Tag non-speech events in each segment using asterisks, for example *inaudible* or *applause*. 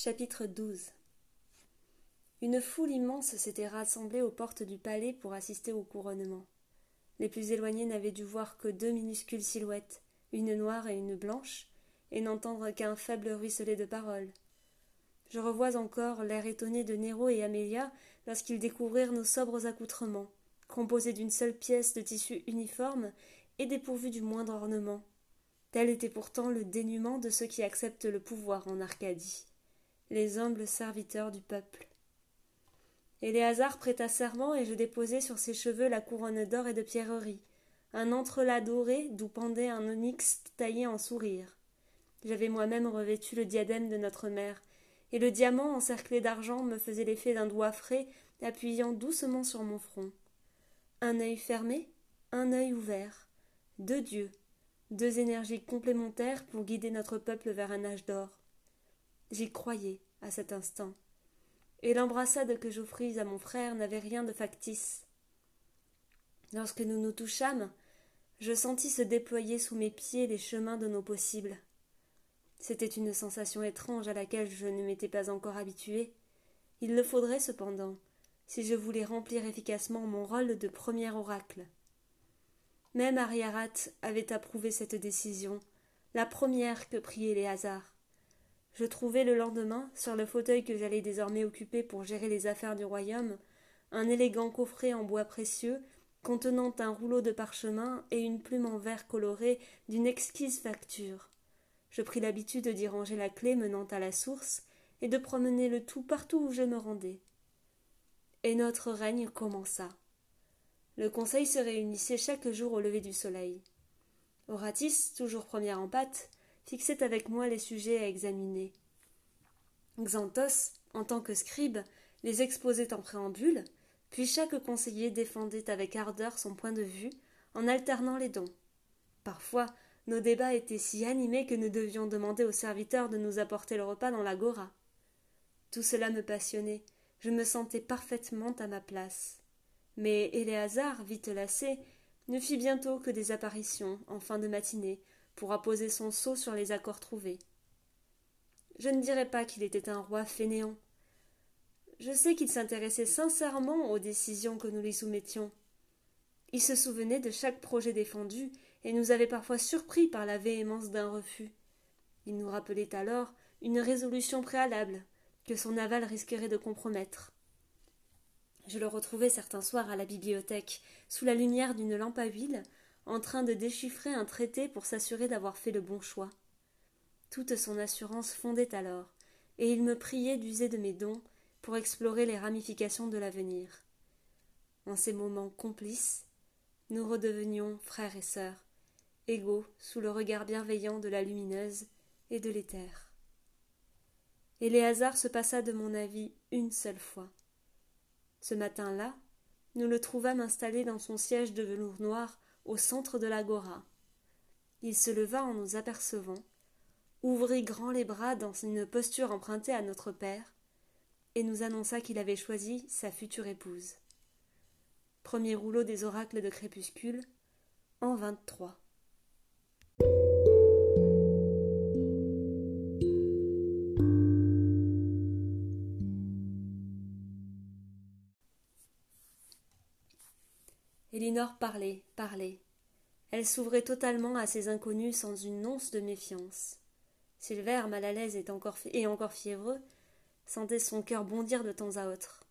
Chapitre 12 Une foule immense s'était rassemblée aux portes du palais pour assister au couronnement. Les plus éloignés n'avaient dû voir que deux minuscules silhouettes, une noire et une blanche, et n'entendre qu'un faible ruisselet de paroles. Je revois encore l'air étonné de Nero et Amélia lorsqu'ils découvrirent nos sobres accoutrements, composés d'une seule pièce de tissu uniforme et dépourvus du moindre ornement. Tel était pourtant le dénuement de ceux qui acceptent le pouvoir en Arcadie les humbles serviteurs du peuple. Éléazar prêta serment et je déposai sur ses cheveux la couronne d'or et de pierreries, un entrelac doré d'où pendait un onyx taillé en sourire. J'avais moi-même revêtu le diadème de notre mère, et le diamant encerclé d'argent me faisait l'effet d'un doigt frais appuyant doucement sur mon front. Un œil fermé, un œil ouvert, deux dieux, deux énergies complémentaires pour guider notre peuple vers un âge d'or. J'y croyais à cet instant, et l'embrassade que j'offris à mon frère n'avait rien de factice. Lorsque nous nous touchâmes, je sentis se déployer sous mes pieds les chemins de nos possibles. C'était une sensation étrange à laquelle je ne m'étais pas encore habituée. Il le faudrait cependant, si je voulais remplir efficacement mon rôle de premier oracle. Même Ariarat avait approuvé cette décision, la première que priaient les hasards. Je trouvai le lendemain, sur le fauteuil que j'allais désormais occuper pour gérer les affaires du royaume, un élégant coffret en bois précieux contenant un rouleau de parchemin et une plume en verre coloré d'une exquise facture. Je pris l'habitude d'y ranger la clé menant à la source et de promener le tout partout où je me rendais. Et notre règne commença. Le conseil se réunissait chaque jour au lever du soleil. Horatis, toujours première en pâte, fixait avec moi les sujets à examiner. Xanthos, en tant que scribe, les exposait en préambule, puis chaque conseiller défendait avec ardeur son point de vue, en alternant les dons. Parfois, nos débats étaient si animés que nous devions demander aux serviteurs de nous apporter le repas dans l'agora. Tout cela me passionnait, je me sentais parfaitement à ma place. Mais Éléazar, vite lassé, ne fit bientôt que des apparitions, en fin de matinée, pour apposer son sceau sur les accords trouvés. Je ne dirais pas qu'il était un roi fainéant. Je sais qu'il s'intéressait sincèrement aux décisions que nous lui soumettions. Il se souvenait de chaque projet défendu et nous avait parfois surpris par la véhémence d'un refus. Il nous rappelait alors une résolution préalable que son aval risquerait de compromettre. Je le retrouvais certains soirs à la bibliothèque, sous la lumière d'une lampe à huile, en train de déchiffrer un traité pour s'assurer d'avoir fait le bon choix. Toute son assurance fondait alors, et il me priait d'user de mes dons pour explorer les ramifications de l'avenir. En ces moments complices, nous redevenions frères et sœurs, égaux sous le regard bienveillant de la lumineuse et de l'éther. Et les hasards se passa de mon avis une seule fois. Ce matin-là, nous le trouvâmes installé dans son siège de velours noir au centre de l'agora. Il se leva en nous apercevant, ouvrit grand les bras dans une posture empruntée à notre père, et nous annonça qu'il avait choisi sa future épouse. Premier rouleau des oracles de crépuscule, en vingt-trois. Elinor parlait, parlait. Elle s'ouvrait totalement à ces inconnus sans une once de méfiance. Silver, mal à l'aise et encore, et encore fiévreux, sentait son cœur bondir de temps à autre.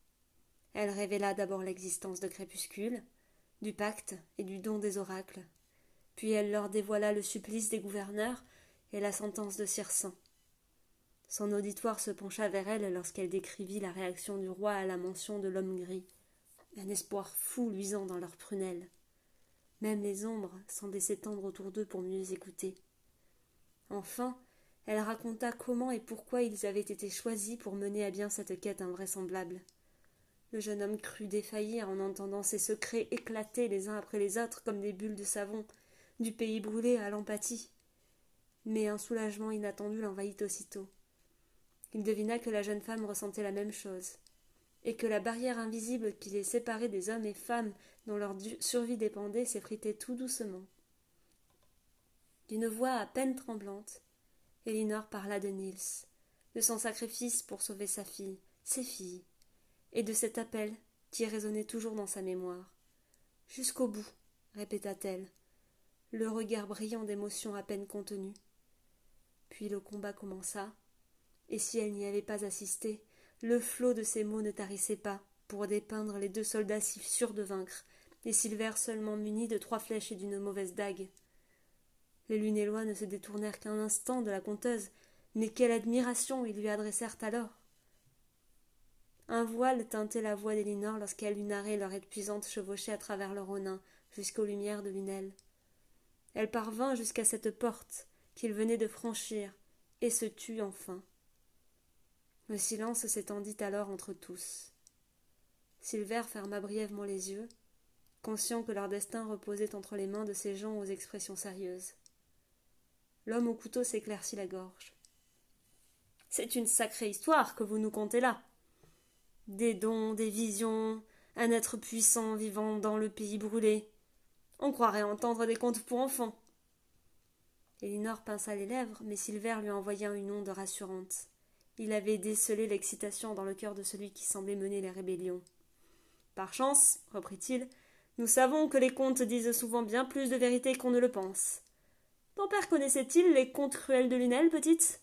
Elle révéla d'abord l'existence de Crépuscule, du pacte et du don des oracles. Puis elle leur dévoila le supplice des gouverneurs et la sentence de Circin. Son auditoire se pencha vers elle lorsqu'elle décrivit la réaction du roi à la mention de l'homme gris un espoir fou luisant dans leurs prunelles. Même les ombres semblaient s'étendre autour d'eux pour mieux écouter. Enfin, elle raconta comment et pourquoi ils avaient été choisis pour mener à bien cette quête invraisemblable. Le jeune homme crut défaillir en entendant ses secrets éclater les uns après les autres comme des bulles de savon, du pays brûlé à l'empathie. Mais un soulagement inattendu l'envahit aussitôt. Il devina que la jeune femme ressentait la même chose et que la barrière invisible qui les séparait des hommes et femmes dont leur survie dépendait s'effritait tout doucement. D'une voix à peine tremblante, Elinor parla de Nils, de son sacrifice pour sauver sa fille, ses filles, et de cet appel qui résonnait toujours dans sa mémoire. Jusqu'au bout, répéta-t-elle, le regard brillant d'émotion à peine contenue. Puis le combat commença, et si elle n'y avait pas assisté, le flot de ces mots ne tarissait pas pour dépeindre les deux soldats si sûrs de vaincre, et Silver seulement muni de trois flèches et d'une mauvaise dague. Les Lunélois ne se détournèrent qu'un instant de la conteuse, mais quelle admiration ils lui adressèrent alors. Un voile teintait la voix d'Elinor lorsqu'elle eut narré leur épuisante chevauchée à travers le Ronin jusqu'aux lumières de Lunel. Elle parvint jusqu'à cette porte qu'ils venaient de franchir et se tut enfin. Le silence s'étendit alors entre tous. Silver ferma brièvement les yeux, conscient que leur destin reposait entre les mains de ces gens aux expressions sérieuses. L'homme au couteau s'éclaircit la gorge. C'est une sacrée histoire que vous nous contez là. Des dons, des visions, un être puissant vivant dans le pays brûlé. On croirait entendre des contes pour enfants. Elinor pinça les lèvres, mais Silver lui envoya une onde rassurante. Il avait décelé l'excitation dans le cœur de celui qui semblait mener les rébellions. Par chance, reprit-il, nous savons que les contes disent souvent bien plus de vérité qu'on ne le pense. Ton père connaissait-il les contes cruels de Lunel, petite?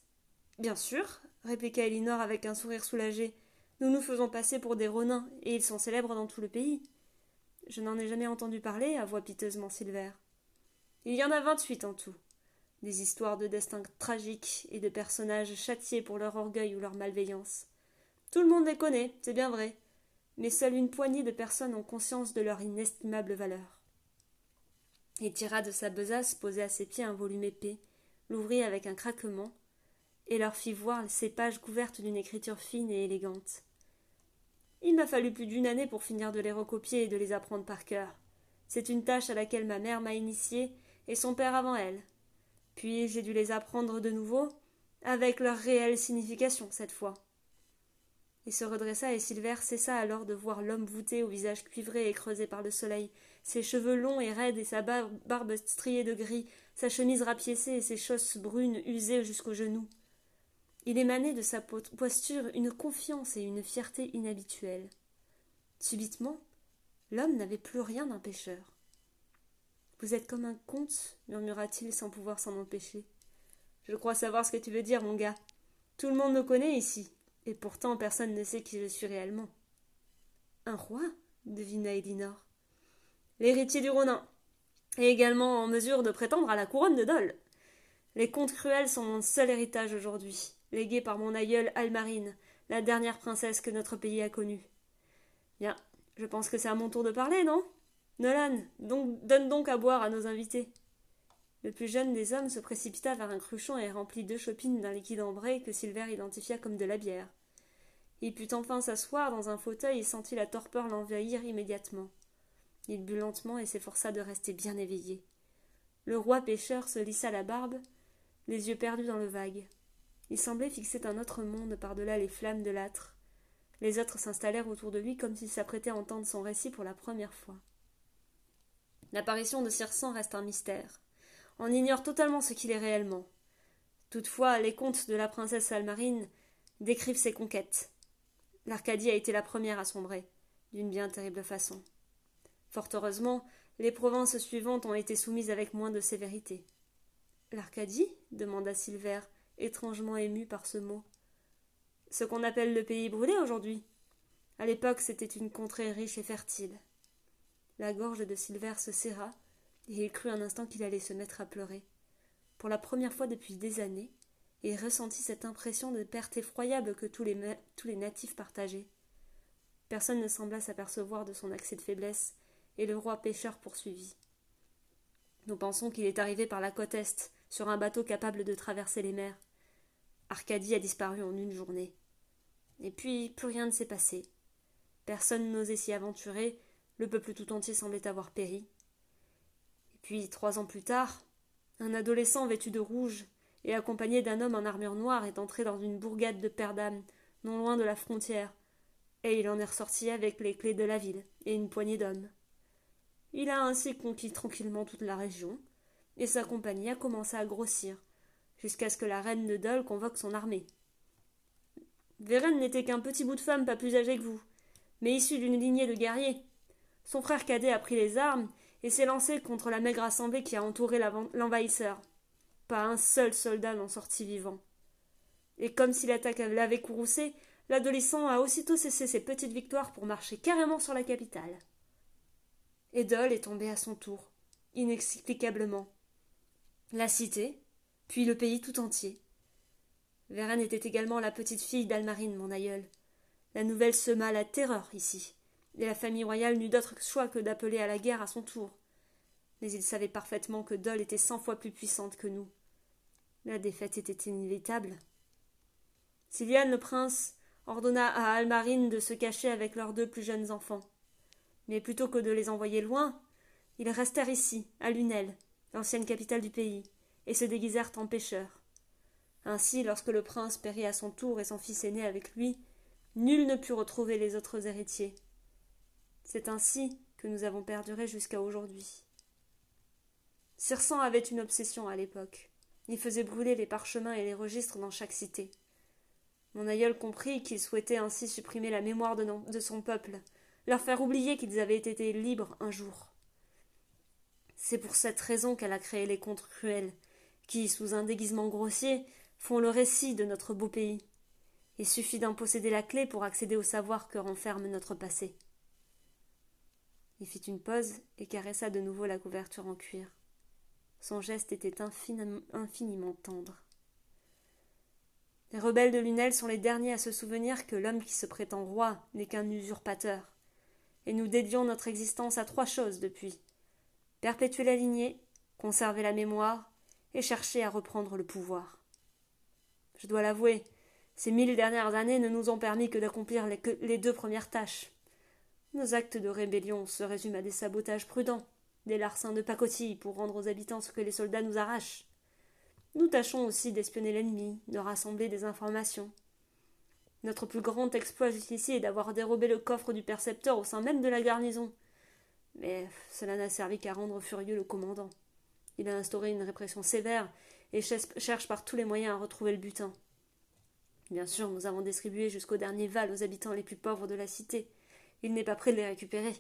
Bien sûr, répliqua Elinor avec un sourire soulagé. Nous nous faisons passer pour des ronins, et ils sont célèbres dans tout le pays. Je n'en ai jamais entendu parler, avoua piteusement Silver. Il y en a vingt-huit en tout des histoires de destin tragiques et de personnages châtiés pour leur orgueil ou leur malveillance. Tout le monde les connaît, c'est bien vrai, mais seule une poignée de personnes ont conscience de leur inestimable valeur. Il tira de sa besace posée à ses pieds un volume épais, l'ouvrit avec un craquement, et leur fit voir ces pages couvertes d'une écriture fine et élégante. Il m'a fallu plus d'une année pour finir de les recopier et de les apprendre par cœur. C'est une tâche à laquelle ma mère m'a initiée et son père avant elle. Puis j'ai dû les apprendre de nouveau, avec leur réelle signification cette fois. Il se redressa et Silver cessa alors de voir l'homme voûté au visage cuivré et creusé par le soleil, ses cheveux longs et raides et sa barbe striée de gris, sa chemise rapiécée et ses chausses brunes usées jusqu'aux genoux. Il émanait de sa posture une confiance et une fierté inhabituelles. Subitement, l'homme n'avait plus rien d'un pêcheur. Vous êtes comme un conte, murmura-t-il sans pouvoir s'en empêcher. Je crois savoir ce que tu veux dire, mon gars. Tout le monde me connaît ici, et pourtant personne ne sait qui je suis réellement. Un roi? devina Elinor. L'héritier du Ronin, et également en mesure de prétendre à la couronne de Dol. Les contes cruels sont mon seul héritage aujourd'hui, légué par mon aïeule Almarine, la dernière princesse que notre pays a connue. Bien, je pense que c'est à mon tour de parler, non? Nolan, donne donc à boire à nos invités. Le plus jeune des hommes se précipita vers un cruchon et remplit deux chopines d'un liquide ambré que Silver identifia comme de la bière. Il put enfin s'asseoir dans un fauteuil et sentit la torpeur l'envahir immédiatement. Il but lentement et s'efforça de rester bien éveillé. Le roi pêcheur se lissa la barbe, les yeux perdus dans le vague. Il semblait fixer un autre monde par-delà les flammes de l'âtre. Les autres s'installèrent autour de lui comme s'ils s'apprêtaient à entendre son récit pour la première fois. L'apparition de Circent reste un mystère. On ignore totalement ce qu'il est réellement. Toutefois, les contes de la princesse Almarine décrivent ses conquêtes. L'Arcadie a été la première à sombrer, d'une bien terrible façon. Fort heureusement, les provinces suivantes ont été soumises avec moins de sévérité. L'Arcadie demanda Silver, étrangement ému par ce mot. Ce qu'on appelle le pays brûlé aujourd'hui. À l'époque, c'était une contrée riche et fertile. La gorge de Silver se serra, et il crut un instant qu'il allait se mettre à pleurer. Pour la première fois depuis des années, il ressentit cette impression de perte effroyable que tous les, tous les natifs partageaient. Personne ne sembla s'apercevoir de son accès de faiblesse, et le roi pêcheur poursuivit. Nous pensons qu'il est arrivé par la côte est, sur un bateau capable de traverser les mers. Arcadie a disparu en une journée. Et puis plus rien ne s'est passé. Personne n'osait s'y aventurer, le peuple tout entier semblait avoir péri. Et puis, trois ans plus tard, un adolescent vêtu de rouge et accompagné d'un homme en armure noire est entré dans une bourgade de Perdam, non loin de la frontière, et il en est ressorti avec les clés de la ville et une poignée d'hommes. Il a ainsi conquis tranquillement toute la région, et sa compagnie a commencé à grossir, jusqu'à ce que la reine de Dol convoque son armée. Vérène n'était qu'un petit bout de femme pas plus âgé que vous, mais issu d'une lignée de guerriers. Son frère cadet a pris les armes et s'est lancé contre la maigre assemblée qui a entouré l'envahisseur. Pas un seul soldat n'en sortit vivant. Et comme si l'attaque l'avait courroucé, l'adolescent a aussitôt cessé ses petites victoires pour marcher carrément sur la capitale. Edol est tombé à son tour, inexplicablement. La cité, puis le pays tout entier. Vérène était également la petite fille d'Almarine, mon aïeul. La nouvelle sema la terreur ici, et la famille royale n'eut d'autre choix que d'appeler à la guerre à son tour. Mais il savait parfaitement que Dol était cent fois plus puissante que nous. La défaite était inévitable. Sylviane le prince ordonna à Almarine de se cacher avec leurs deux plus jeunes enfants. Mais plutôt que de les envoyer loin, ils restèrent ici, à Lunel, l'ancienne capitale du pays, et se déguisèrent en pêcheurs. Ainsi, lorsque le prince périt à son tour et son fils aîné avec lui, nul ne put retrouver les autres héritiers. C'est ainsi que nous avons perduré jusqu'à aujourd'hui. Sirsan avait une obsession à l'époque. Il faisait brûler les parchemins et les registres dans chaque cité. Mon aïeul comprit qu'il souhaitait ainsi supprimer la mémoire de, de son peuple, leur faire oublier qu'ils avaient été libres un jour. C'est pour cette raison qu'elle a créé les contes cruels, qui, sous un déguisement grossier, font le récit de notre beau pays. Il suffit d'en posséder la clé pour accéder au savoir que renferme notre passé. Il fit une pause et caressa de nouveau la couverture en cuir. Son geste était infiniment tendre. Les rebelles de Lunel sont les derniers à se souvenir que l'homme qui se prétend roi n'est qu'un usurpateur. Et nous dédions notre existence à trois choses depuis perpétuer la lignée, conserver la mémoire et chercher à reprendre le pouvoir. Je dois l'avouer, ces mille dernières années ne nous ont permis que d'accomplir les, les deux premières tâches. Nos actes de rébellion se résument à des sabotages prudents, des larcins de pacotille pour rendre aux habitants ce que les soldats nous arrachent. Nous tâchons aussi d'espionner l'ennemi, de rassembler des informations. Notre plus grand exploit jusqu'ici est d'avoir dérobé le coffre du percepteur au sein même de la garnison. Mais cela n'a servi qu'à rendre furieux le commandant. Il a instauré une répression sévère et cherche par tous les moyens à retrouver le butin. Bien sûr, nous avons distribué jusqu'au dernier val aux habitants les plus pauvres de la cité. Il n'est pas prêt de les récupérer.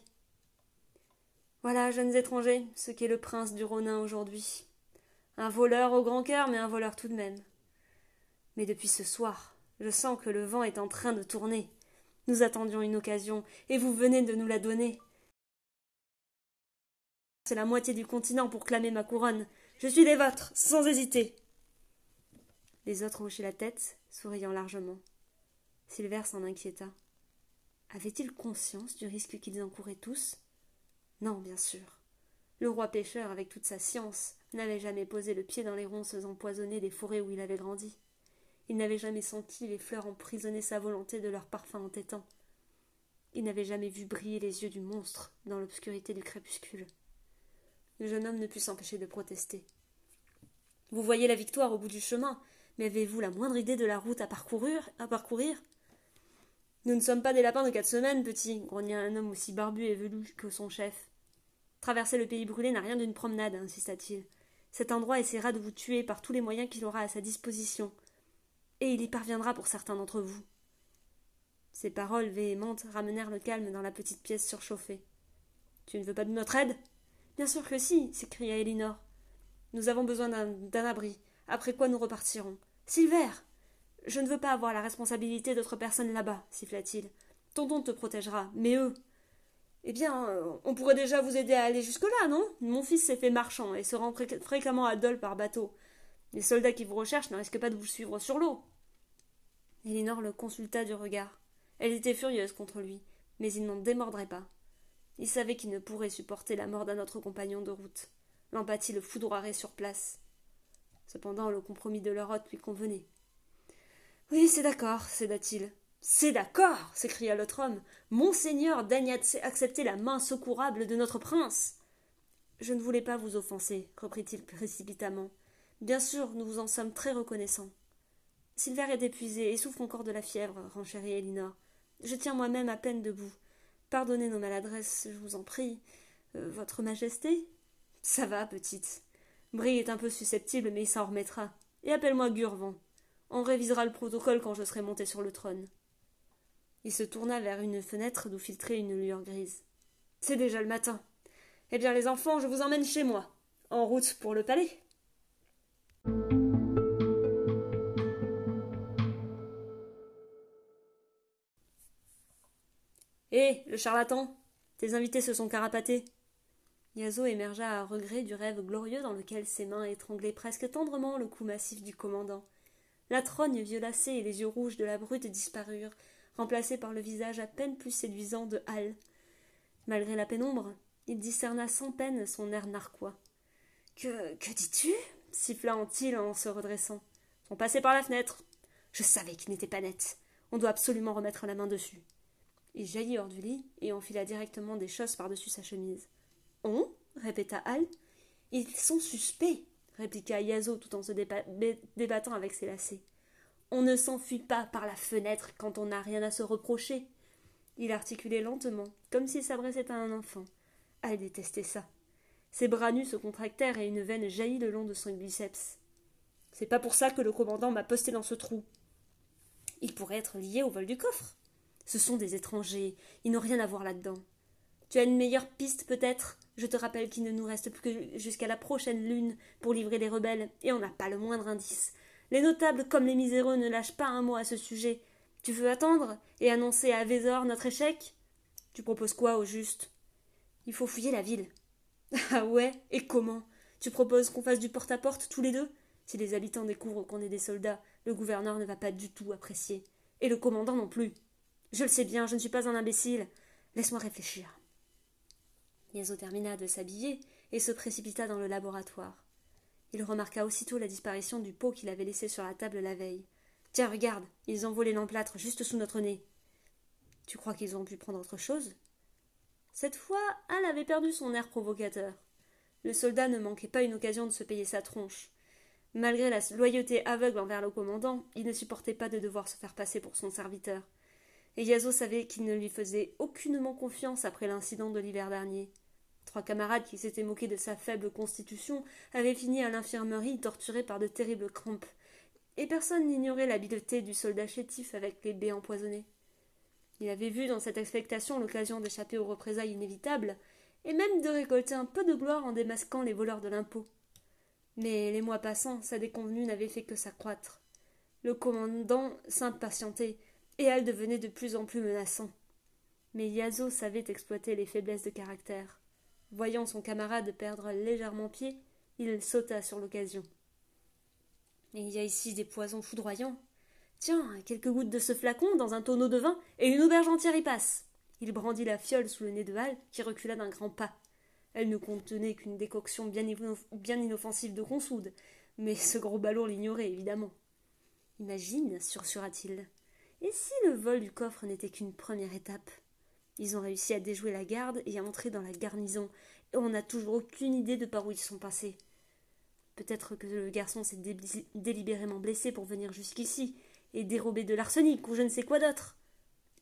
Voilà, jeunes étrangers, ce qu'est le prince du Ronin aujourd'hui. Un voleur au grand cœur, mais un voleur tout de même. Mais depuis ce soir, je sens que le vent est en train de tourner. Nous attendions une occasion, et vous venez de nous la donner. C'est la moitié du continent pour clamer ma couronne. Je suis des vôtres, sans hésiter. Les autres hochaient la tête, souriant largement. Silver s'en inquiéta. Avaient-ils conscience du risque qu'ils encouraient tous? Non, bien sûr. Le roi pêcheur, avec toute sa science, n'avait jamais posé le pied dans les ronces empoisonnées des forêts où il avait grandi. Il n'avait jamais senti les fleurs emprisonner sa volonté de leur parfum entêtant. Il n'avait jamais vu briller les yeux du monstre dans l'obscurité du crépuscule. Le jeune homme ne put s'empêcher de protester. Vous voyez la victoire au bout du chemin, mais avez-vous la moindre idée de la route à parcourir, à parcourir? Nous ne sommes pas des lapins de quatre semaines, petit, grogna un homme aussi barbu et velu que son chef. Traverser le pays brûlé n'a rien d'une promenade, insista-t-il. Cet endroit essaiera de vous tuer par tous les moyens qu'il aura à sa disposition. Et il y parviendra pour certains d'entre vous. Ces paroles véhémentes ramenèrent le calme dans la petite pièce surchauffée. Tu ne veux pas de notre aide? Bien sûr que si, s'écria Elinor. Nous avons besoin d'un abri, après quoi nous repartirons? Silver Je ne veux pas avoir la responsabilité d'autres personnes là-bas, siffla-t-il. Tonton te protégera, mais eux. Eh bien, euh, on pourrait déjà vous aider à aller jusque-là, non? Mon fils s'est fait marchand et se rend fréquemment à Dole par bateau. Les soldats qui vous recherchent ne risquent pas de vous suivre sur l'eau. Elinor le consulta du regard. Elle était furieuse contre lui, mais il n'en démordrait pas. Il savait qu'il ne pourrait supporter la mort d'un autre compagnon de route. L'empathie le foudroierait sur place. Cependant, le compromis de leur hôte lui convenait. Oui, c'est d'accord, céda-t-il. C'est d'accord s'écria l'autre homme. Monseigneur daigne accepter la main secourable de notre prince. Je ne voulais pas vous offenser, reprit-il précipitamment. Bien sûr, nous vous en sommes très reconnaissants. Silver est épuisé et souffre encore de la fièvre, renchérit Elinor. Je tiens moi-même à peine debout. Pardonnez nos maladresses, je vous en prie. Euh, votre Majesté? Ça va, petite. Brie est un peu susceptible, mais il s'en remettra. Et appelle-moi Gurvan. On révisera le protocole quand je serai monté sur le trône. Il se tourna vers une fenêtre d'où filtrait une lueur grise. C'est déjà le matin. Eh bien, les enfants, je vous emmène chez moi. En route pour le palais. Hé, le charlatan Tes invités se sont carapatés. Yazo émergea à regret du rêve glorieux dans lequel ses mains étranglaient presque tendrement le cou massif du commandant. La trogne violacée et les yeux rouges de la brute disparurent, remplacés par le visage à peine plus séduisant de Hal. Malgré la pénombre, il discerna sans peine son air narquois. Que, que dis-tu? siffla Antil en se redressant. On passait par la fenêtre. Je savais qu'il n'était pas net. On doit absolument remettre la main dessus. Il jaillit hors du lit et enfila directement des choses par-dessus sa chemise. On? répéta Hal. Ils sont suspects, répliqua Yazo tout en se débattant avec ses lacets. On ne s'enfuit pas par la fenêtre quand on n'a rien à se reprocher. Il articulait lentement, comme s'il s'adressait à un enfant. Hal détestait ça. Ses bras nus se contractèrent et une veine jaillit le long de son biceps. C'est pas pour ça que le commandant m'a posté dans ce trou. Il pourrait être lié au vol du coffre. Ce sont des étrangers, ils n'ont rien à voir là-dedans. Tu as une meilleure piste peut-être? Je te rappelle qu'il ne nous reste plus que jusqu'à la prochaine lune pour livrer les rebelles, et on n'a pas le moindre indice. Les notables comme les miséreux ne lâchent pas un mot à ce sujet. Tu veux attendre et annoncer à Vésor notre échec? Tu proposes quoi au juste? Il faut fouiller la ville. *laughs* Ah ouais Et comment? Tu proposes qu'on fasse du porte-à-porte tous les deux? Si les habitants découvrent qu'on est des soldats, le gouverneur ne va pas du tout apprécier. Et le commandant non plus. Je le sais bien, je ne suis pas un imbécile. Laisse-moi réfléchir. Yazo termina de s'habiller et se précipita dans le laboratoire. Il remarqua aussitôt la disparition du pot qu'il avait laissé sur la table la veille. Tiens, regarde, ils ont volé l'emplâtre juste sous notre nez. Tu crois qu'ils ont pu prendre autre chose? Cette fois, Al avait perdu son air provocateur. Le soldat ne manquait pas une occasion de se payer sa tronche. Malgré la loyauté aveugle envers le commandant, il ne supportait pas de devoir se faire passer pour son serviteur et Yazo savait qu'il ne lui faisait aucunement confiance après l'incident de l'hiver dernier. Trois camarades qui s'étaient moqués de sa faible constitution avaient fini à l'infirmerie torturés par de terribles crampes, et personne n'ignorait l'habileté du soldat chétif avec les baies empoisonnées. Il avait vu dans cette expectation l'occasion d'échapper aux représailles inévitables, et même de récolter un peu de gloire en démasquant les voleurs de l'impôt. Mais les mois passant, sa déconvenue n'avait fait que s'accroître. Le commandant s'impatientait, et elle devenait de plus en plus menaçant. Mais Yazo savait exploiter les faiblesses de caractère. Voyant son camarade perdre légèrement pied, il sauta sur l'occasion. Il y a ici des poisons foudroyants. Tiens, quelques gouttes de ce flacon dans un tonneau de vin, et une auberge entière y passe. Il brandit la fiole sous le nez de Hal, qui recula d'un grand pas. Elle ne contenait qu'une décoction bien, bien inoffensive de consoude, mais ce gros ballon l'ignorait évidemment. Imagine, sursura-t-il, et si le vol du coffre n'était qu'une première étape? Ils ont réussi à déjouer la garde et à entrer dans la garnison, et on n'a toujours aucune idée de par où ils sont passés. Peut-être que le garçon s'est délibérément blessé pour venir jusqu'ici, et dérober de l'arsenic ou je ne sais quoi d'autre.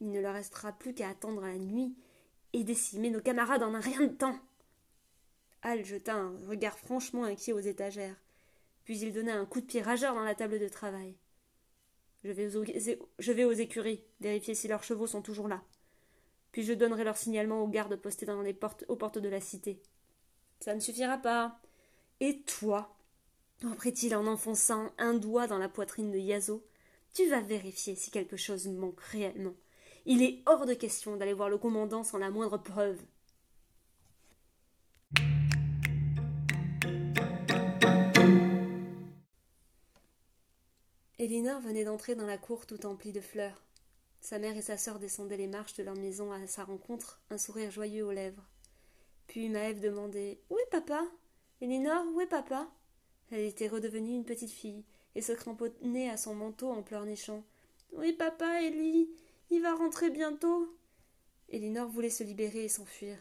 Il ne leur restera plus qu'à attendre la nuit et décimer nos camarades en un rien de temps. Hal jeta un regard franchement inquiet aux étagères, puis il donna un coup de pied rageur dans la table de travail. Je vais, aux, je vais aux écuries, vérifier si leurs chevaux sont toujours là. Puis je donnerai leur signalement aux gardes postés dans les portes, aux portes de la cité. Ça ne suffira pas. Et toi reprit-il en enfonçant un doigt dans la poitrine de Yazo, tu vas vérifier si quelque chose manque réellement. Il est hors de question d'aller voir le commandant sans la moindre preuve. Elinor venait d'entrer dans la cour tout emplie de fleurs. Sa mère et sa sœur descendaient les marches de leur maison à sa rencontre, un sourire joyeux aux lèvres. Puis Maëve demandait Où est papa? Elinor, où est papa? Elle était redevenue une petite fille et se cramponnait à son manteau en pleurnichant. Oui, papa, Ellie, il va rentrer bientôt. Elinor voulait se libérer et s'enfuir.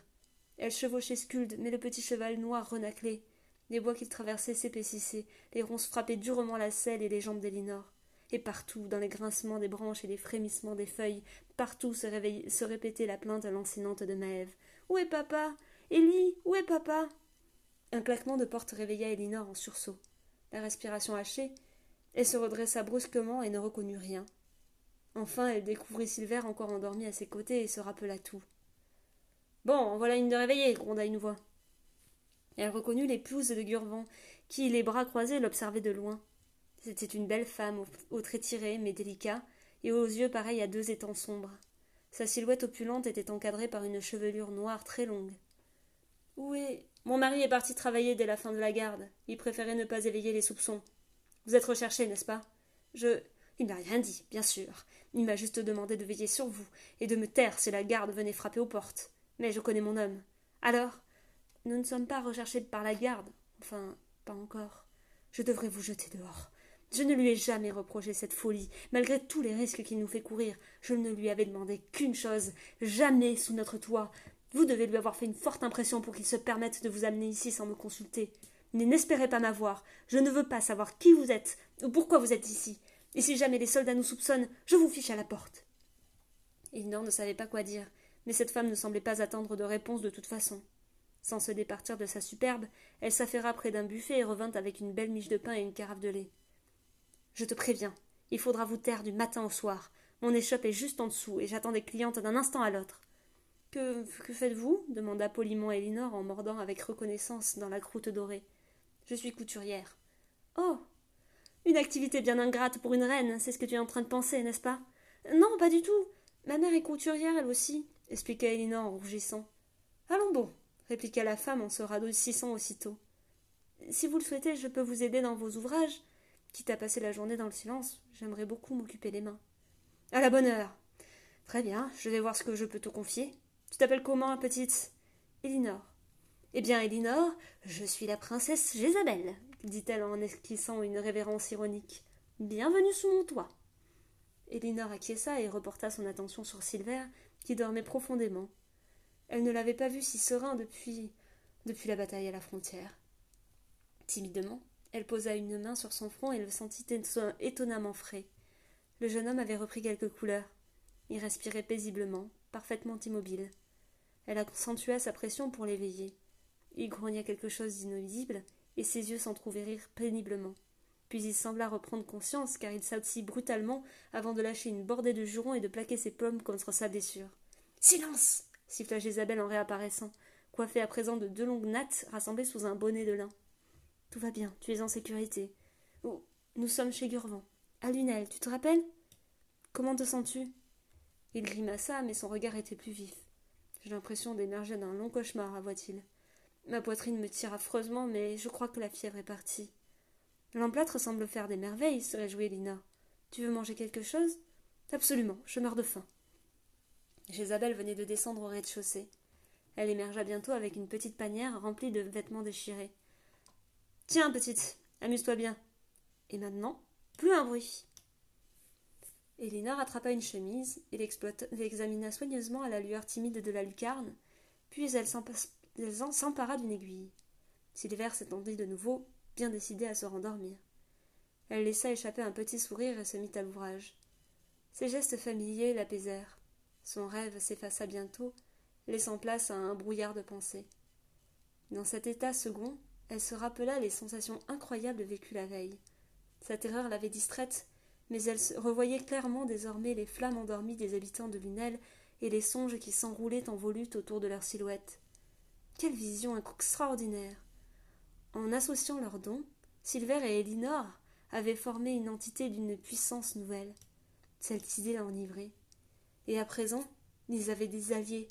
Elle chevauchait Skuld, mais le petit cheval noir renaclait. Les bois qu'il traversait s'épaississaient, les ronces frappaient durement la selle et les jambes d'Elinor. Et partout, dans les grincements des branches et les frémissements des feuilles, partout se, répétait la plainte lancinante de Maëve. Où est papa? Élie Où est papa? Un claquement de porte réveilla Elinor en sursaut. La respiration hachée, Elle se redressa brusquement et ne reconnut rien. Enfin, elle découvrit Silver encore endormi à ses côtés et se rappela tout. Bon, voilà une de réveillée, gronda une voix. Elle reconnut l'épouse de Gurvan, qui, les bras croisés, l'observait de loin. C'était une belle femme, aux traits tirés mais délicats, et aux yeux pareils à deux étangs sombres. Sa silhouette opulente était encadrée par une chevelure noire très longue. Où est. Mon mari est parti travailler dès la fin de la garde. Il préférait ne pas éveiller les soupçons. Vous êtes recherché, n'est-ce pas? Je. Il n'a rien dit, bien sûr. Il m'a juste demandé de veiller sur vous et de me taire si la garde venait frapper aux portes. Mais je connais mon homme. Alors Nous ne sommes pas recherchés par la garde. Enfin, pas encore. Je devrais vous jeter dehors. Je ne lui ai jamais reproché cette folie, malgré tous les risques qu'il nous fait courir. Je ne lui avais demandé qu'une chose jamais sous notre toit. Vous devez lui avoir fait une forte impression pour qu'il se permette de vous amener ici sans me consulter. Mais n'espérez pas m'avoir. Je ne veux pas savoir qui vous êtes ou pourquoi vous êtes ici. Et si jamais les soldats nous soupçonnent, je vous fiche à la porte. Elinor ne savait pas quoi dire, mais cette femme ne semblait pas attendre de réponse de toute façon. Sans se départir de sa superbe, elle s'affaira près d'un buffet et revint avec une belle miche de pain et une carafe de lait. Je te préviens, il faudra vous taire du matin au soir. Mon échoppe est juste en dessous, et j'attends des clientes d'un instant à l'autre. Que, que faites-vous? demanda poliment Elinor en mordant avec reconnaissance dans la croûte dorée. Je suis couturière. Oh Une activité bien ingrate pour une reine, c'est ce que tu es en train de penser, n'est-ce pas? Non, pas du tout. Ma mère est couturière, elle aussi, expliqua Elinor en rougissant. Allons bon, répliqua la femme en se radoucissant aussitôt. Si vous le souhaitez, je peux vous aider dans vos ouvrages. Quitte à passer la journée dans le silence, j'aimerais beaucoup m'occuper les mains. À la bonne heure. Très bien, je vais voir ce que je peux te confier. Tu t'appelles comment, petite? Elinor. Eh bien, Elinor, je suis la princesse Jézabel, dit-elle en esquissant une révérence ironique. Bienvenue sous mon toit. Elinor acquiesça et reporta son attention sur Silver, qui dormait profondément. Elle ne l'avait pas vu si serein depuis depuis la bataille à la frontière. Timidement, elle posa une main sur son front et le sentit étonnamment frais. Le jeune homme avait repris quelques couleurs. Il respirait paisiblement, parfaitement immobile. Elle accentua sa pression pour l'éveiller. Il grogna quelque chose d'inaudible, et ses yeux s'entr'ouvrirent péniblement. Puis il sembla reprendre conscience, car il s'assit brutalement avant de lâcher une bordée de jurons et de plaquer ses pommes contre sa blessure. Silence siffla Jézabel en réapparaissant, coiffée à présent de deux longues nattes rassemblées sous un bonnet de lin. Tout va bien, tu es en sécurité. Oh, nous sommes chez Gurvan. À Lunel, tu te rappelles? Comment te sens-tu? Il grimaça, mais son regard était plus vif. J'ai l'impression d'émerger d'un long cauchemar, avoua-t-il. Ma poitrine me tire affreusement, mais je crois que la fièvre est partie. L'emplâtre semble faire des merveilles, se réjouit Lina. Tu veux manger quelque chose? Absolument, je meurs de faim. Jézabel venait de descendre au rez-de-chaussée. Elle émergea bientôt avec une petite panière remplie de vêtements déchirés. Tiens, petite, amuse-toi bien. Et maintenant, plus un bruit. Elena rattrapa une chemise et l'examina soigneusement à la lueur timide de la lucarne, puis elle s'empara d'une aiguille. Silver s'étendit de nouveau, bien décidé à se rendormir. Elle laissa échapper un petit sourire et se mit à l'ouvrage. Ses gestes familiers l'apaisèrent. Son rêve s'effaça bientôt, laissant place à un brouillard de pensées. Dans cet état second, elle se rappela les sensations incroyables vécues la veille. Sa terreur l'avait distraite, mais elle revoyait clairement désormais les flammes endormies des habitants de Lunel et les songes qui s'enroulaient en volutes autour de leurs silhouettes. Quelle vision extraordinaire En associant leurs dons, Silver et Elinor avaient formé une entité d'une puissance nouvelle. Cette idée l'enivrait. Et à présent, ils avaient des alliés.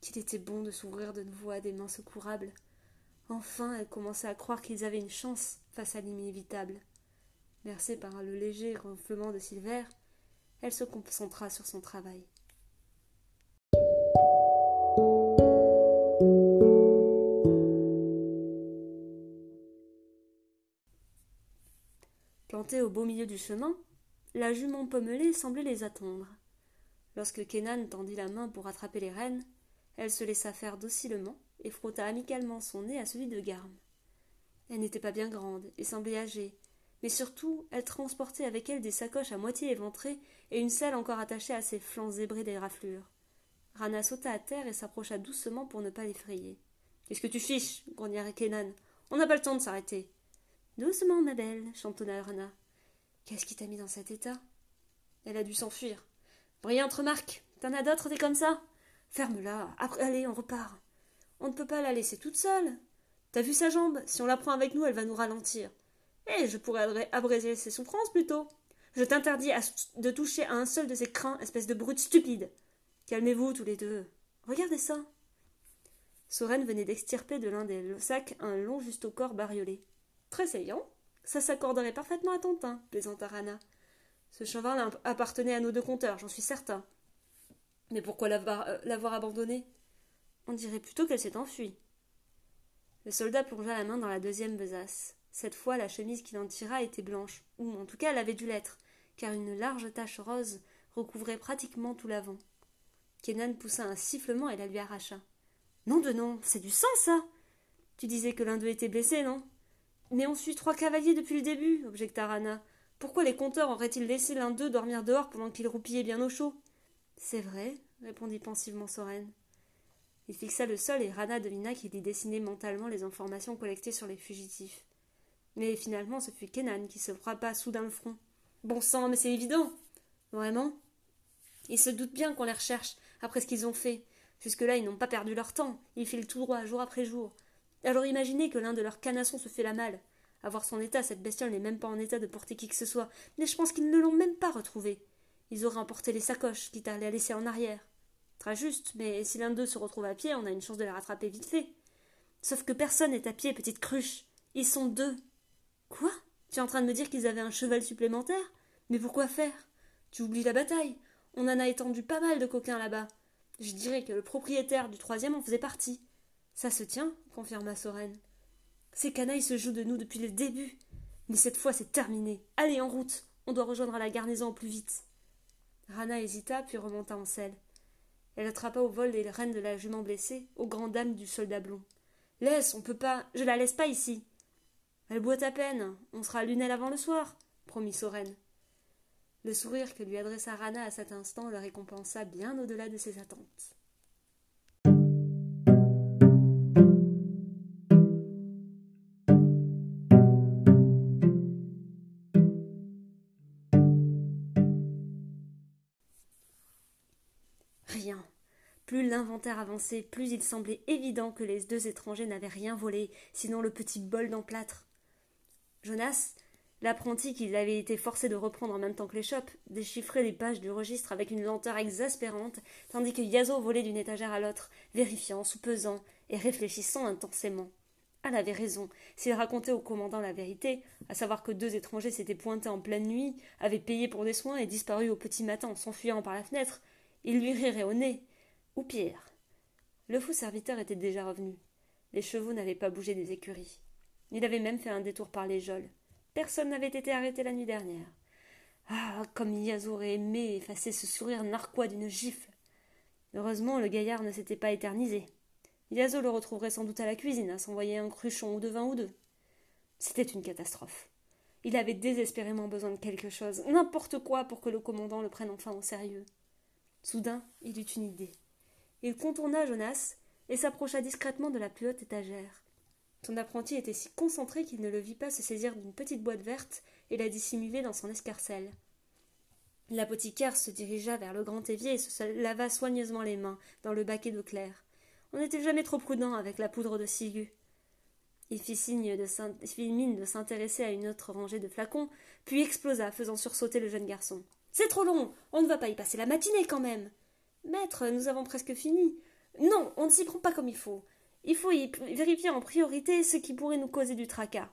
Qu'il était bon de s'ouvrir de nouveau à des mains secourables. Enfin, elle commençait à croire qu'ils avaient une chance face à l'inévitable. Bercée par le léger ronflement de Silver, elle se concentra sur son travail. Plantée au beau milieu du chemin, la jument pommelée semblait les attendre. Lorsque Kenan tendit la main pour attraper les rênes, elle se laissa faire docilement et frotta amicalement son nez à celui de Garme. Elle n'était pas bien grande et semblait âgée, mais surtout elle transportait avec elle des sacoches à moitié éventrées et une selle encore attachée à ses flancs zébrés des raflures. Rana sauta à terre et s'approcha doucement pour ne pas l'effrayer. Qu'est-ce que tu fiches? grogna Kenan. On n'a pas le temps de s'arrêter. Doucement, ma belle, chantonna Rana. Qu'est-ce qui t'a mis dans cet état? Elle a dû s'enfuir. Brillante remarque. T'en as d'autres des comme ça? Ferme-la. Allez, on repart. On ne peut pas la laisser toute seule. T'as vu sa jambe? Si on la prend avec nous, elle va nous ralentir. Eh, je pourrais abraiser ses souffrances plutôt. Je t'interdis de toucher à un seul de ses crins, espèce de brute stupide. Calmez-vous tous les deux. Regardez ça. Soren venait d'extirper de l'un des sacs un long juste au corps bariolé. Très saillant. Ça s'accorderait parfaitement à ton teint, plaisanta Rana. Ce cheval appartenait à nos deux compteurs, j'en suis certain. Mais pourquoi euh, l'avoir abandonné? On dirait plutôt qu'elle s'est enfuie. Le soldat plongea la main dans la deuxième besace. Cette fois, la chemise qu'il en tira était blanche, ou en tout cas elle avait dû l'être, car une large tache rose recouvrait pratiquement tout l'avant. Kenan poussa un sifflement et la lui arracha. Non de non, c'est du sang, ça Tu disais que l'un d'eux était blessé, non? Mais on suit trois cavaliers depuis le début, objecta Rana. Pourquoi les compteurs auraient-ils laissé l'un d'eux dormir dehors pendant qu'il roupillait bien au chaud? C'est vrai, répondit pensivement Soren. Il fixa le sol et Rana devina qu'il y dessinait mentalement les informations collectées sur les fugitifs. Mais finalement, ce fut Kenan qui se frappa soudain le front. Bon sang, mais c'est évident Vraiment Ils se doutent bien qu'on les recherche, après ce qu'ils ont fait. Jusque-là, ils n'ont pas perdu leur temps. Ils filent tout droit, jour après jour. Alors imaginez que l'un de leurs canassons se fait la malle. À voir son état, cette bestiole n'est même pas en état de porter qui que ce soit. Mais je pense qu'ils ne l'ont même pas retrouvé. Ils auraient emporté les sacoches, quitte à les laisser en arrière. Juste, mais si l'un d'eux se retrouve à pied, on a une chance de les rattraper vite fait. Sauf que personne n'est à pied, petite cruche. Ils sont deux. Quoi? Tu es en train de me dire qu'ils avaient un cheval supplémentaire? Mais pourquoi faire? Tu oublies la bataille. On en a étendu pas mal de coquins là-bas. Je dirais que le propriétaire du troisième en faisait partie. Ça se tient, confirma Soren. Ces canailles se jouent de nous depuis le début. Mais cette fois, c'est terminé. Allez, en route. On doit rejoindre la garnison au plus vite. Rana hésita, puis remonta en selle. Elle attrapa au vol les rênes de la jument blessée, aux grandes dames du soldat blond. Laisse, on peut pas. Je la laisse pas ici. Elle boit à peine. On sera à Lunel avant le soir, promit Soren. Le sourire que lui adressa Rana à cet instant le récompensa bien au-delà de ses attentes. Plus l'inventaire avançait, plus il semblait évident que les deux étrangers n'avaient rien volé, sinon le petit bol d'emplâtre. Jonas, L'apprenti qu'il avait été forcé de reprendre en même temps que l'échoppe déchiffrait les pages du registre avec une lenteur exaspérante, tandis que Yazo volait d'une étagère à l'autre, vérifiant, soupesant et réfléchissant intensément. Elle avait raison. S'il racontait au commandant la vérité, à savoir que deux étrangers s'étaient pointés en pleine nuit, avaient payé pour des soins et disparu au petit matin en s'enfuyant par la fenêtre, il lui rirait au nez. Ou pire. Le fou serviteur était déjà revenu. Les chevaux n'avaient pas bougé des écuries. Il avait même fait un détour par les geôles. Personne n'avait été arrêté la nuit dernière. Ah, comme Yazo aurait aimé effacer ce sourire narquois d'une gifle. Heureusement, le gaillard ne s'était pas éternisé. Yazo le retrouverait sans doute à la cuisine, à s'envoyer un cruchon ou de vin ou deux. C'était une catastrophe. Il avait désespérément besoin de quelque chose, n'importe quoi, pour que le commandant le prenne enfin au sérieux. Soudain, il eut une idée. Il contourna Jonas et s'approcha discrètement de la plus haute étagère. Son apprenti était si concentré qu'il ne le vit pas se saisir d'une petite boîte verte et la dissimuler dans son escarcelle. L'apothicaire se dirigea vers le grand évier et se lava soigneusement les mains dans le baquet d'eau claire. On n'était jamais trop prudent avec la poudre de ciguë. Il fit signe de fit mine de s'intéresser à une autre rangée de flacons, puis explosa, faisant sursauter le jeune garçon. C'est trop long. On ne va pas y passer la matinée quand même. Maître, nous avons presque fini. Non, on ne s'y prend pas comme il faut. Il faut y vérifier en priorité ce qui pourrait nous causer du tracas.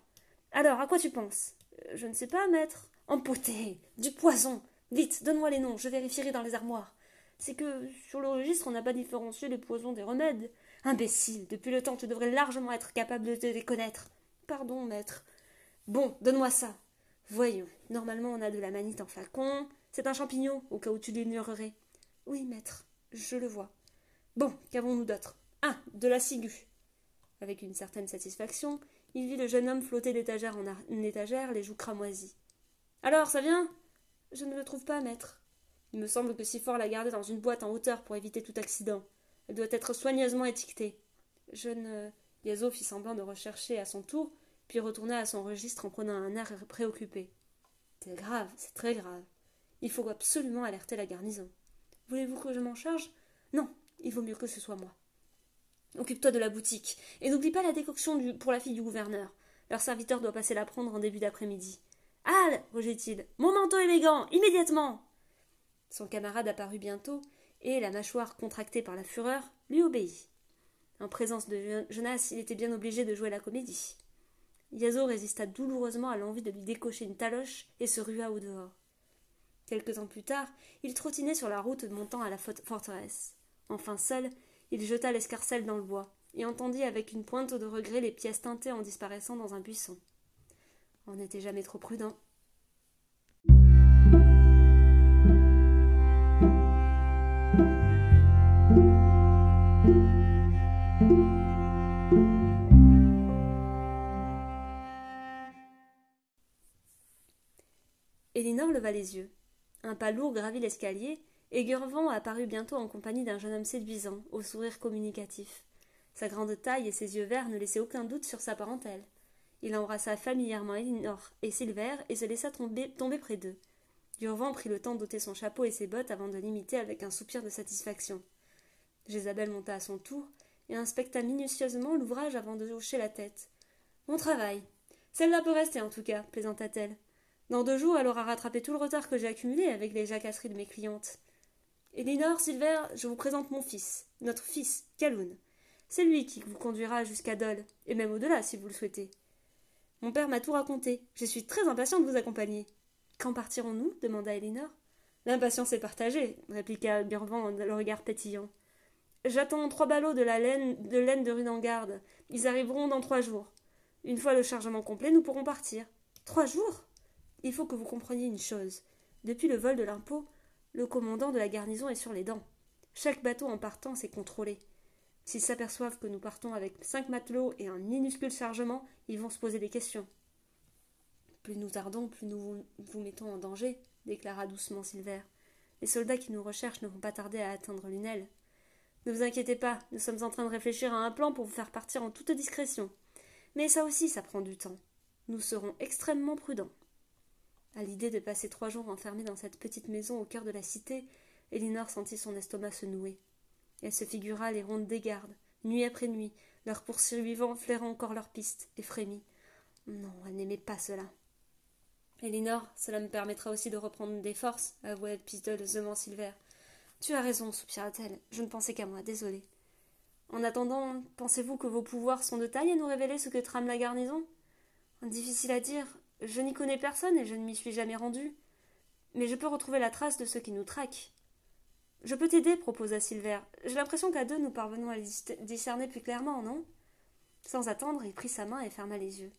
Alors, à quoi tu penses? Euh, Je ne sais pas, maître. Empoté Du poison Vite, donne-moi les noms, je vérifierai dans les armoires. C'est que sur le registre, on n'a pas différencié les poisons des remèdes. Imbécile, depuis le temps, tu devrais largement être capable de les connaître. Pardon, maître. Bon, donne-moi ça. Voyons, normalement on a de la manite en flacon. C'est un champignon, au cas où tu l'ignorerais. Oui, maître, je le vois. Bon, qu'avons-nous d'autre? Ah. De la ciguë. Avec une certaine satisfaction, il vit le jeune homme flotter d'étagère en, étagère, les joues cramoisies. Alors, ça vient? Je ne le trouve pas, maître. Il me semble que Sifor l'a gardée dans une boîte en hauteur pour éviter tout accident. Elle doit être soigneusement étiquetée. Je ne. Yazo fit semblant de rechercher à son tour, puis retourna à son registre en prenant un air préoccupé. C'est grave, c'est très grave. Il faut absolument alerter la garnison. Voulez-vous que je m'en charge? Non, il vaut mieux que ce soit moi. Occupe-toi de la boutique, et n'oublie pas la décoction pour la fille du gouverneur. Leur serviteur doit passer la prendre en début d'après-midi. Al rugit-il. Mon manteau élégant Immédiatement Son camarade apparut bientôt, et, la mâchoire contractée par la fureur, lui obéit. En présence de Jonas, il était bien obligé de jouer la comédie. Yazo résista douloureusement à l'envie de lui décocher une taloche et se rua au dehors. Quelque temps plus tard, il trottinait sur la route montant à la forteresse. Enfin seul, il jeta l'escarcelle dans le bois, et entendit avec une pointe de regret les pièces teintées en disparaissant dans un buisson. On n'était jamais trop prudent. Elinor leva les yeux. Un pas lourd gravit l'escalier, et Gurvan apparut bientôt en compagnie d'un jeune homme séduisant, au sourire communicatif. Sa grande taille et ses yeux verts ne laissaient aucun doute sur sa parentèle. Il embrassa familièrement Elinor et Silver et se laissa tomber, près d'eux. Gurvan prit le temps d'ôter son chapeau et ses bottes avant de l'imiter avec un soupir de satisfaction. Jézabel monta à son tour et inspecta minutieusement l'ouvrage avant de hocher la tête. Bon travail. Celle-là peut rester en tout cas, plaisanta-t-elle. Dans deux jours, elle aura rattrapé tout le retard que j'ai accumulé avec les jacasseries de mes clientes. Elinor, Silver, je vous présente mon fils, notre fils, Kaloun. C'est lui qui vous conduira jusqu'à Dole, et même au-delà si vous le souhaitez. Mon père m'a tout raconté. Je suis très impatient de vous accompagner. Quand partirons-nous? demanda Elinor. L'impatience est partagée, répliqua Gurvan le regard pétillant. J'attends trois ballots de la laine de laine de Runangarde. Ils arriveront dans trois jours. Une fois le chargement complet, nous pourrons partir. Trois jours? Il faut que vous compreniez une chose. Depuis le vol de l'impôt, le commandant de la garnison est sur les dents. Chaque bateau en partant est contrôlé. S'ils s'aperçoivent que nous partons avec cinq matelots et un minuscule chargement, ils vont se poser des questions. Plus nous tardons, plus nous vous mettons en danger, déclara doucement Silver. Les soldats qui nous recherchent ne vont pas tarder à atteindre Lunel. Ne vous inquiétez pas, nous sommes en train de réfléchir à un plan pour vous faire partir en toute discrétion. Mais ça aussi, ça prend du temps. Nous serons extrêmement prudents. À l'idée de passer trois jours enfermée dans cette petite maison au cœur de la cité, Elinor sentit son estomac se nouer. Elle se figura les rondes des gardes, nuit après nuit, leurs poursuivants flairant encore leurs pistes, et frémit. Non, elle n'aimait pas cela. Elinor, cela me permettra aussi de reprendre des forces, avoua piteusement Silver. Tu as raison, soupira-t-elle. Je ne pensais qu'à moi, désolée. En attendant, pensez-vous que vos pouvoirs sont de taille à nous révéler ce que trame la garnison? Difficile à dire. Je n'y connais personne et je ne m'y suis jamais rendu. Mais je peux retrouver la trace de ceux qui nous traquent. Je peux t'aider, proposa Silver. J'ai l'impression qu'à deux nous parvenons à discerner plus clairement, non? Sans attendre, il prit sa main et ferma les yeux.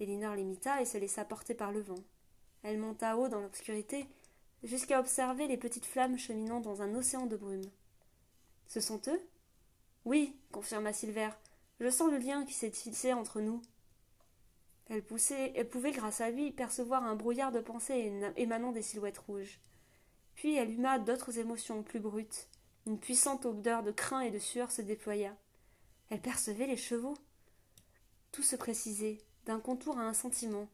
Elinor l'imita et se laissa porter par le vent. Elle monta haut dans l'obscurité, jusqu'à observer les petites flammes cheminant dans un océan de brume. Ce sont eux? Oui, confirma Silver. Je sens le lien qui s'est tissé entre nous. Elle, poussait, elle pouvait, grâce à lui, percevoir un brouillard de pensées émanant des silhouettes rouges. Puis elle huma d'autres émotions plus brutes. Une puissante odeur de crin et de sueur se déploya. Elle percevait les chevaux. Tout se précisait, d'un contour à un sentiment.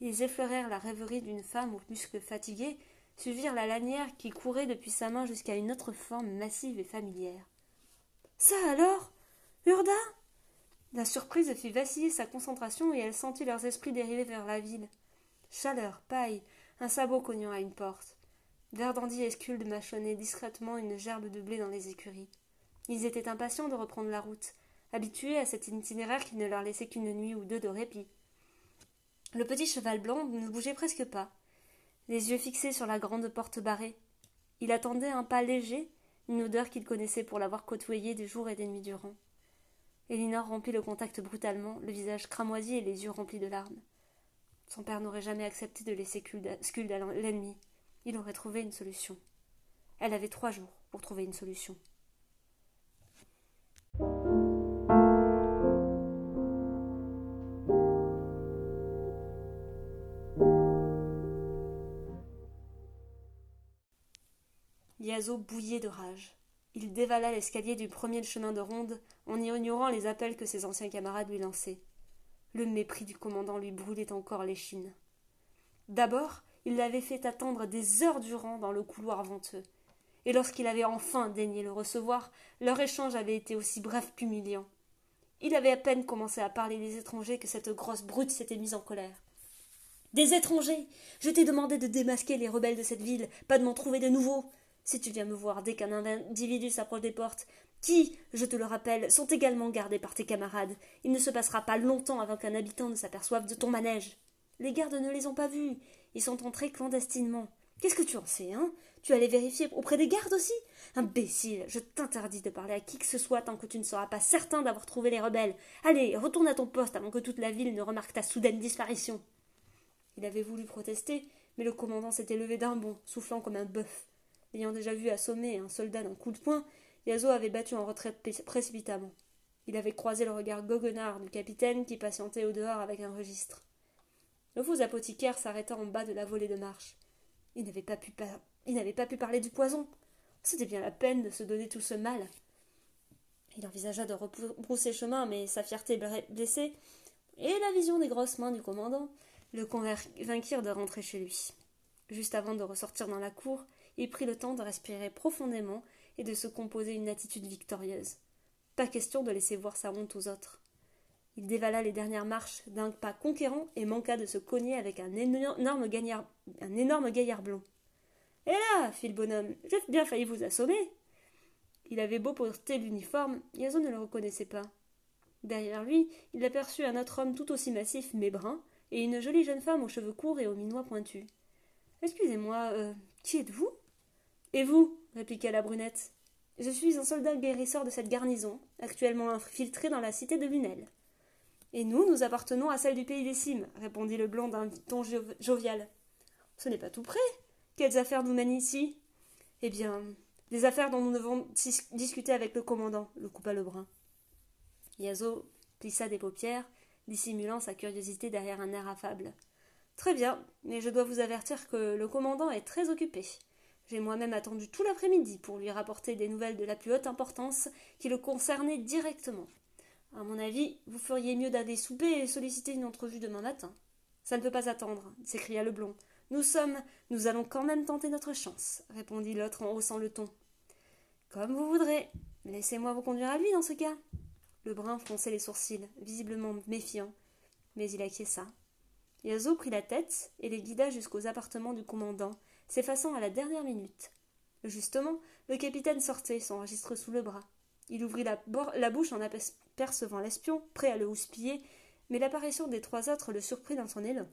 Ils effleurèrent la rêverie d'une femme aux muscles fatigués, suivirent la lanière qui courait depuis sa main jusqu'à une autre forme massive et familière. Ça alors? Urda? La surprise fit vaciller sa concentration et elle sentit leurs esprits dériver vers la ville. Chaleur, paille, un sabot cognant à une porte. Verdandi et Skulde mâchonnaient discrètement une gerbe de blé dans les écuries. Ils étaient impatients de reprendre la route, habitués à cet itinéraire qui ne leur laissait qu'une nuit ou deux de répit. Le petit cheval blanc ne bougeait presque pas, les yeux fixés sur la grande porte barrée. Il attendait un pas léger, une odeur qu'il connaissait pour l'avoir côtoyé des jours et des nuits durant. Elinor rompit le contact brutalement, le visage cramoisi et les yeux remplis de larmes. Son père n'aurait jamais accepté de laisser Skuld à l'ennemi. Il aurait trouvé une solution. Elle avait trois jours pour trouver une solution. Yazo bouillait de rage. Il dévala l'escalier du premier chemin de ronde en ignorant les appels que ses anciens camarades lui lançaient. Le mépris du commandant lui brûlait encore l'échine. D'abord, il l'avait fait attendre des heures durant dans le couloir venteux. Et lorsqu'il avait enfin daigné le recevoir, leur échange avait été aussi bref qu'humiliant. Il avait à peine commencé à parler des étrangers que cette grosse brute s'était mise en colère. Des étrangers Je t'ai demandé de démasquer les rebelles de cette ville, pas de m'en trouver de nouveaux. Si tu viens me voir dès qu'un individu s'approche des portes, qui, je te le rappelle, sont également gardés par tes camarades, il ne se passera pas longtemps avant qu'un habitant ne s'aperçoive de ton manège. Les gardes ne les ont pas vus. Ils sont entrés clandestinement. Qu'est-ce que tu en sais, hein? Tu allais vérifier auprès des gardes aussi? Imbécile, je t'interdis de parler à qui que ce soit tant que tu ne seras pas certain d'avoir trouvé les rebelles. Allez, retourne à ton poste avant que toute la ville ne remarque ta soudaine disparition. Il avait voulu protester, mais le commandant s'était levé d'un bond, soufflant comme un bœuf. Ayant déjà vu assommer un soldat d'un coup de poing, Yazo avait battu en retraite précipitamment. Il avait croisé le regard goguenard du capitaine qui patientait au dehors avec un registre. Le faux apothicaire s'arrêta en bas de la volée de marche. Il n'avait pas pu, il n'avait pas pu parler du poison. C'était bien la peine de se donner tout ce mal. Il envisagea de rebrousser chemin, mais sa fierté blessée et la vision des grosses mains du commandant le convainquirent de rentrer chez lui. Juste avant de ressortir dans la cour, il prit le temps de respirer profondément et de se composer une attitude victorieuse. Pas question de laisser voir sa honte aux autres. Il dévala les dernières marches d'un pas conquérant et manqua de se cogner avec un énorme, gaillard, un énorme gaillard blond. Hé là fit le bonhomme, j'ai bien failli vous assommer. Il avait beau porter l'uniforme, Yazo ne le reconnaissait pas. Derrière lui, il aperçut un autre homme tout aussi massif mais brun, et une jolie jeune femme aux cheveux courts et aux minois pointus. Excusez-moi, euh, qui êtes-vous? Et vous répliqua la brunette. Je suis un soldat guérisseur de cette garnison, actuellement infiltré dans la cité de Lunel. Et nous, nous appartenons à celle du pays des cimes, répondit le blond d'un ton jovial. Ce n'est pas tout près. Quelles affaires nous mènent ici? Eh bien, des affaires dont nous devons discuter avec le commandant, le coupa le brun. Yazo plissa des paupières dissimulant sa curiosité derrière un air affable. Très bien, mais je dois vous avertir que le commandant est très occupé. J'ai moi-même attendu tout l'après-midi pour lui rapporter des nouvelles de la plus haute importance qui le concernaient directement. À mon avis, vous feriez mieux d'aller souper et solliciter une entrevue demain matin. Ça ne peut pas attendre, s'écria le blond. Nous sommes. Nous allons quand même tenter notre chance, répondit l'autre en haussant le ton. Comme vous voudrez. Laissez-moi vous conduire à lui dans ce cas. Le brun fronçait les sourcils, visiblement méfiant, mais il acquiesça. Yazo prit la tête et les guida jusqu'aux appartements du commandant, s'effaçant à la dernière minute. Justement, le capitaine sortait, son registre sous le bras. Il ouvrit la, bouche en apercevant l'espion, prêt à le houspiller, mais l'apparition des trois autres le surprit dans son élan.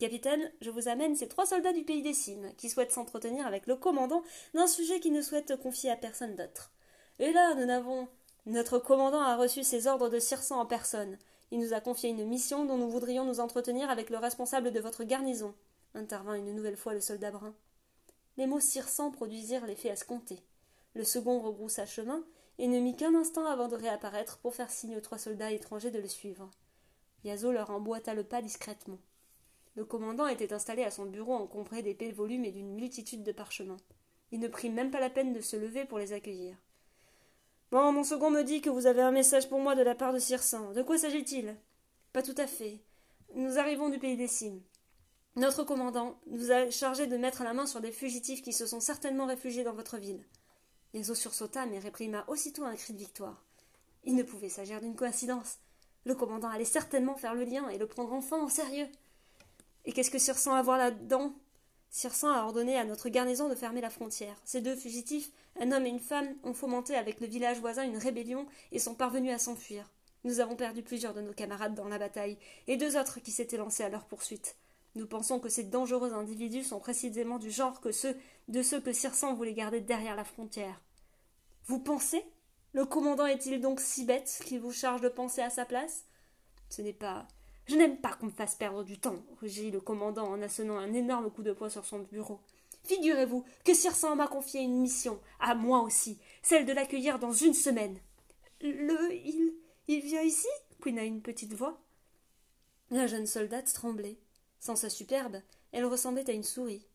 Capitaine, je vous amène ces trois soldats du pays des cimes, qui souhaitent s'entretenir avec le commandant d'un sujet qu'ils ne souhaitent confier à personne d'autre. Et là, nous n'avons notre commandant a reçu ses ordres de Circent en personne. Il nous a confié une mission dont nous voudrions nous entretenir avec le responsable de votre garnison, intervint une nouvelle fois le soldat brun. Les mots Circent produisirent l'effet escompté. Le second rebroussa chemin et ne mit qu'un instant avant de réapparaître pour faire signe aux trois soldats étrangers de le suivre. Yazo leur emboîta le pas discrètement. Le commandant était installé à son bureau encombré d'épais volumes et d'une multitude de parchemins. Il ne prit même pas la peine de se lever pour les accueillir. Bon, mon second me dit que vous avez un message pour moi de la part de Circin. De quoi s'agit-il? Pas tout à fait. Nous arrivons du pays des cimes. Notre commandant nous a chargé de mettre la main sur des fugitifs qui se sont certainement réfugiés dans votre ville. Yazo sursauta, mais réprima aussitôt un cri de victoire. Il ne pouvait s'agir d'une coïncidence. Le commandant allait certainement faire le lien et le prendre enfin au sérieux. Et qu'est-ce que Circin a à voir là-dedans? Circin a ordonné à notre garnison de fermer la frontière. Ces deux fugitifs un homme et une femme ont fomenté avec le village voisin une rébellion et sont parvenus à s'enfuir. Nous avons perdu plusieurs de nos camarades dans la bataille, et deux autres qui s'étaient lancés à leur poursuite. Nous pensons que ces dangereux individus sont précisément du genre que ceux de ceux que Circent voulait garder derrière la frontière. Vous pensez? Le commandant est-il donc si bête qu'il vous charge de penser à sa place? Ce n'est pas. Je n'aime pas qu'on me fasse perdre du temps, rugit le commandant en assonnant un énorme coup de poing sur son bureau. Figurez-vous que Circin m'a confié une mission, à moi aussi, celle de l'accueillir dans une semaine. Le. il. il vient ici? Couina une petite voix. La jeune soldate tremblait. Sans sa superbe, elle ressemblait à une souris.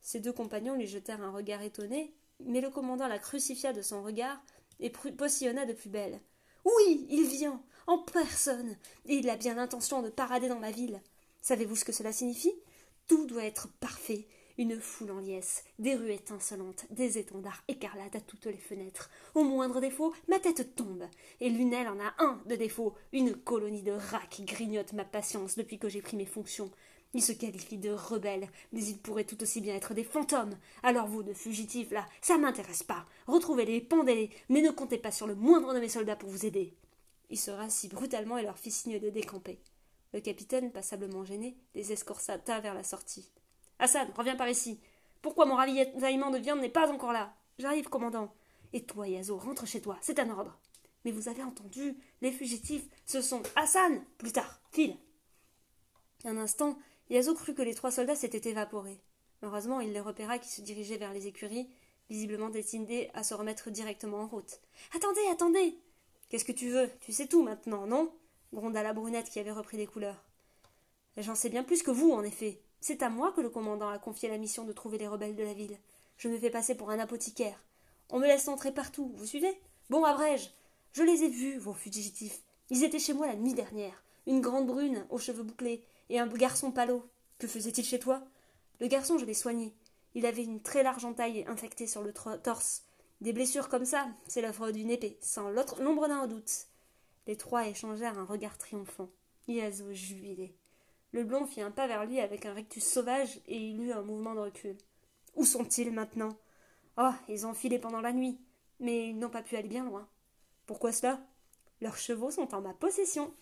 Ses deux compagnons lui jetèrent un regard étonné, mais le commandant la crucifia de son regard et postillonna de plus belle. Oui, il vient, en personne, et il a bien l'intention de parader dans ma ville. Savez-vous ce que cela signifie? Tout doit être parfait. Une foule en liesse, des rues étincelantes, des étendards écarlates à toutes les fenêtres. Au moindre défaut, ma tête tombe. Et Lunel en a un de défaut, une colonie de rats qui grignote ma patience depuis que j'ai pris mes fonctions. Ils se qualifient de rebelles, mais ils pourraient tout aussi bien être des fantômes. Alors vous, de fugitifs, là, ça m'intéresse pas. Retrouvez-les, pendez-les, mais ne comptez pas sur le moindre de mes soldats pour vous aider. Il se rassit brutalement et leur fit signe de décamper. Le capitaine, passablement gêné, les escorta vers la sortie. Hassan, reviens par ici. Pourquoi mon ravitaillement de viande n'est pas encore là? J'arrive, commandant. Et toi, Yazo, rentre chez toi, c'est un ordre. Mais vous avez entendu, les fugitifs, ce sont Hassan Plus tard, file Un instant, Yazo crut que les trois soldats s'étaient évaporés. Heureusement, il les repéra qui se dirigeaient vers les écuries, visiblement décidés à se remettre directement en route. Attendez, attendez Qu'est-ce que tu veux? Tu sais tout maintenant, non? gronda la brunette qui avait repris des couleurs. J'en sais bien plus que vous, en effet. C'est à moi que le commandant a confié la mission de trouver les rebelles de la ville. Je me fais passer pour un apothicaire. On me laisse entrer partout, vous suivez? Bon, abrège Je les ai vus, vos fugitifs. Ils étaient chez moi la nuit dernière. Une grande brune, aux cheveux bouclés, et un garçon palo. Que faisait-il chez toi? Le garçon, je l'ai soigné. Il avait une très large entaille infectée sur le torse. Des blessures comme ça, c'est l'œuvre d'une épée, sans l'ombre d'un doute. Les trois échangèrent un regard triomphant. Iazo jubilé. Le blond fit un pas vers lui avec un rectus sauvage et il eut un mouvement de recul. Où sont-ils maintenant? Oh, ils ont filé pendant la nuit, mais ils n'ont pas pu aller bien loin. Pourquoi cela? Leurs chevaux sont en ma possession.